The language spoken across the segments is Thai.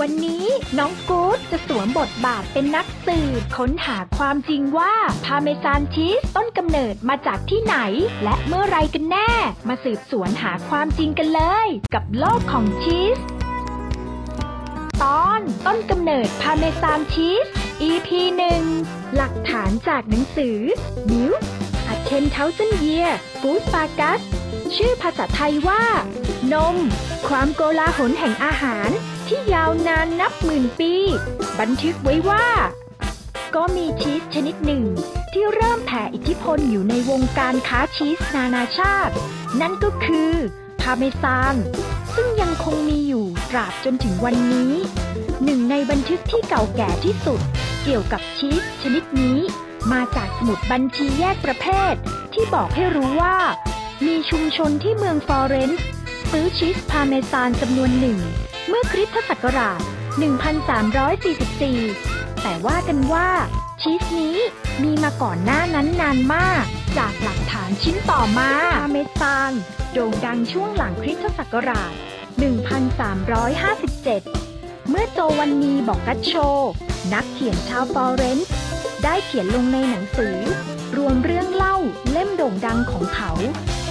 วันนี้น้องกู๊ดจะสวมบทบาทเป็นนักสืบค้นหาความจริงว่าพาเมซานชีสต้นกำเนิดมาจากที่ไหน และเมื่อไรกันแน่ มาสืบสวนหาความจริงกันเลย กับโลกของชีส ตอนต้นกำเนิดพาเมซานชีส EP หนึ่งหลักฐานจากหนังสือ New A 10,000 Year Food Fagus ชื่อภาษาไทยว่า นม ความโกลาหลแห่งอาหาร ที่ยาวนานนับหมื่นปี บันทึกไว้ว่า ก็มีชีสชนิดหนึ่ง ที่เริ่มแผ่อิทธิพลอยู่ในวงการค้าชีสนานาชาติ นั่นก็คือพาเมซาน ซึ่งยังคงมีอยู่ตราบจนถึงวันนี้ หนึ่งในบันทึกที่เก่าแก่ที่สุด เกี่ยวกับชีสชนิดนี้ มาจากสมุดบัญชีแยกประเภท ที่บอกให้รู้ว่า มีชุมชนที่เมืองฟลอเรนซ์ซื้อชีสพาเมซานจำนวนหนึ่ง เมื่อคริสตศักราช 1344 แต่ว่ากันว่า ชีสนี้มีมาก่อนหน้านั้นนานมาก จากหลักฐานชิ้นต่อมาพาเมซานโด่งดังช่วงหลังคริสตศักราช 1357 เมื่อโจวันนีบอกกัตโช นักเขียนชาวฟลอเรนซ์ได้เขียนลงในหนังสือ รวมเรื่องเล่าเล่มโด่งดังของเขา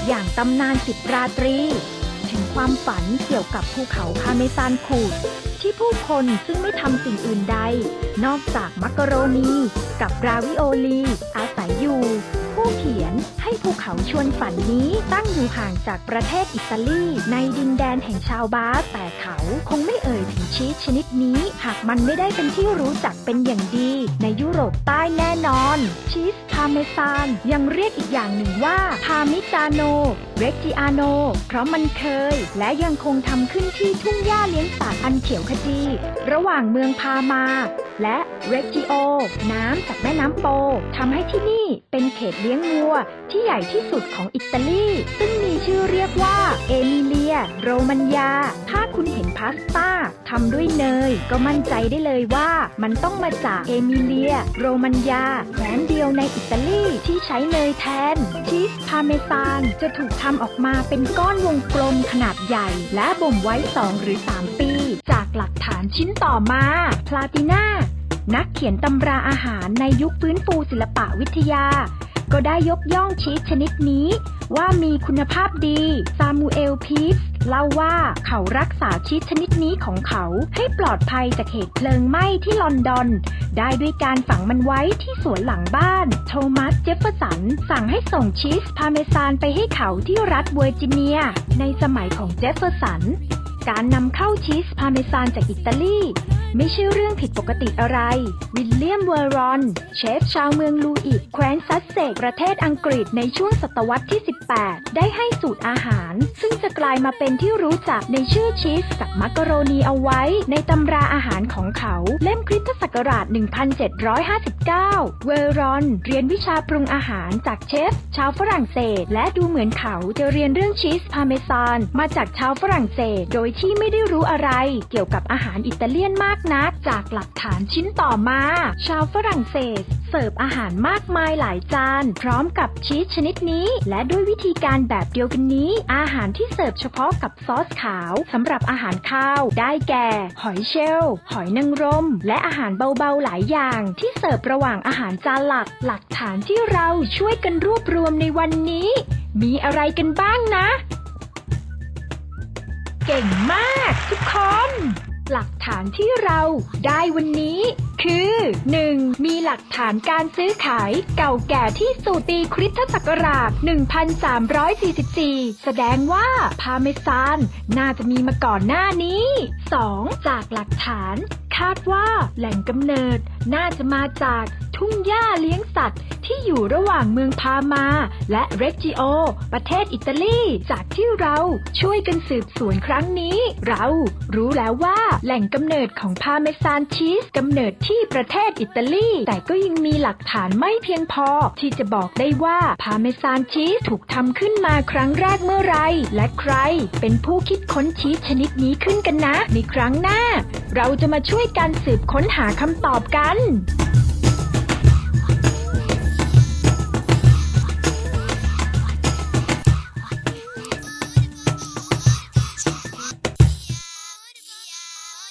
อย่างตำนานสิบราตรี ถึงความฝันเกี่ยวกับภูเขาพาเมซานขูดที่ผู้คนซึ่งไม่ทำสิ่งอื่นใด นอกจากมักกะโรนี กับราวิโอลี อาศัยอยู่ ผู้เขียนให้ภูเขาชวนฝันนี้ตั้งอยู่ห่างจากประเทศอิตาลี ในดินแดนแห่งชาวบาสก์แต่เขาคงไม่เอ่ยถึงชีสชนิดนี้ หากมันไม่ได้เป็นที่รู้จักเป็นอย่างดี ในยุโรปใต้แน่นอน ชีสพาเมซานยังเรียกอีกอย่างหนึ่งว่าพามิจาโนเรกจิอาโน เพราะมันเคย และยังคงทำขึ้นที่ทุ่งหญ้าเลี้ยงสัตว์อันเขียวขจี ระหว่างเมืองพามา และเรกจิโอ น้ำจากแม่น้ำโปทำให้ที่นี่เป็นเขตเลี้ยงวัวที่ใหญ่ที่สุดของอิตาลี ซึ่งมีชื่อเรียกว่า เอมิเลีย โรมันยา ถ้าคุณเห็นพาสต้าทำด้วยเนย ก็มั่นใจได้เลยว่ามันต้องมาจากเอมิเลีย โรมันยาแคว้นเดียวในอิตาลีที่ใช้เนยแทน ชีสพาเมซานจะถูกทำออกมาเป็นก้อนวงกลมขนาดใหญ่ และบ่มไว้ 2 หรือ 3 ปี จากหลักฐานชิ้นต่อมา พลาตินานักเขียนตำราอาหารในยุคฟื้นฟูศิลปะวิทยา ก็ได้ยกย่องชีสชนิดนี้ ว่ามีคุณภาพดี ซามูเอลพีฟเล่าว่าเขารักษาชีสชนิดนี้ของเขาให้ปลอดภัยจากเหตุเพลิงไหม้ที่ลอนดอน ได้ด้วยการฝังมันไว้ที่สวนหลังบ้าน โทมัสเจฟเฟอร์สัน สั่งให้ส่งชีสพาเมซานไปให้เขาที่รัฐเวอร์จิเนีย ในสมัยของเจฟเฟอร์สัน การนำเข้าชีสพาเมซานจากอิตาลี ไม่ใช่เรื่องผิดปกติอะไร วิลเลียมเวอรอน เชฟชาวเมืองลูอิกแคว้นซัสเซกประเทศอังกฤษในช่วงศตวรรษที่ 18 ได้ให้สูตรอาหาร ซึ่งจะกลายมาเป็นที่รู้จักในชื่อชีสกับมักกะโรนีเอาไว้ ในตำราอาหารของเขา เล่มคริสตศักราช 1759 เวอรอน เรียนวิชาปรุงอาหารจากเชฟ ชาวฝรั่งเศส และดูเหมือนเขาจะเรียนเรื่องชีสพาเมซานมาจากชาวฝรั่งเศสโดยที่ไม่ได้รู้อะไร เกี่ยวกับอาหารอิตาเลียนมากนัก จากหลักฐานชิ้นต่อมา ชาวฝรั่งเศส เสิร์ฟอาหารมากมายหลายจาน พร้อมกับชีสชนิดนี้ และด้วยวิธีการแบบเดียวกันนี้ อาหารที่เสิร์ฟเฉพาะกับซอสขาวสำหรับอาหารคาว ได้แก่ หอยเชลล์หอยนางรม และอาหารเบาๆหลายอย่าง ที่เสิร์ฟระหว่างอาหารจานหลัก หลักฐานที่เราช่วยกันรวบรวมในวันนี้ มีอะไรกันบ้างนะ เก่งมากทุกคน หลักฐานที่เราได้วันนี้ คือ 1. มีหลักฐานการซื้อขายเก่าแก่ที่สุดปีคริสตศักราช 1344 แสดงว่าพาเมซานน่าจะมีมาก่อนหน้านี้ 2. จากหลักฐานคาดว่าแหล่งกำเนิดน่าจะมาจากทุ่งหญ้าเลี้ยงสัตว์ที่อยู่ระหว่างเมืองพามา และเรจิโอ ประเทศอิตาลี จากที่เราช่วยกันสืบสวนครั้งนี้ เรารู้แล้วว่าแหล่งกำเนิดของพาเมซานชีสกำเนิดที่ประเทศอิตาลี แต่ก็ยังมีหลักฐานไม่เพียงพอ ที่จะบอกได้ว่าพาเมซานชีสถูกทำขึ้นมาครั้งแรกเมื่อไร และใครเป็นผู้คิดค้นชีสชนิดนี้ขึ้นกันนะ ในครั้งหน้า เราจะมาช่วยกันสืบค้นหาคำตอบกัน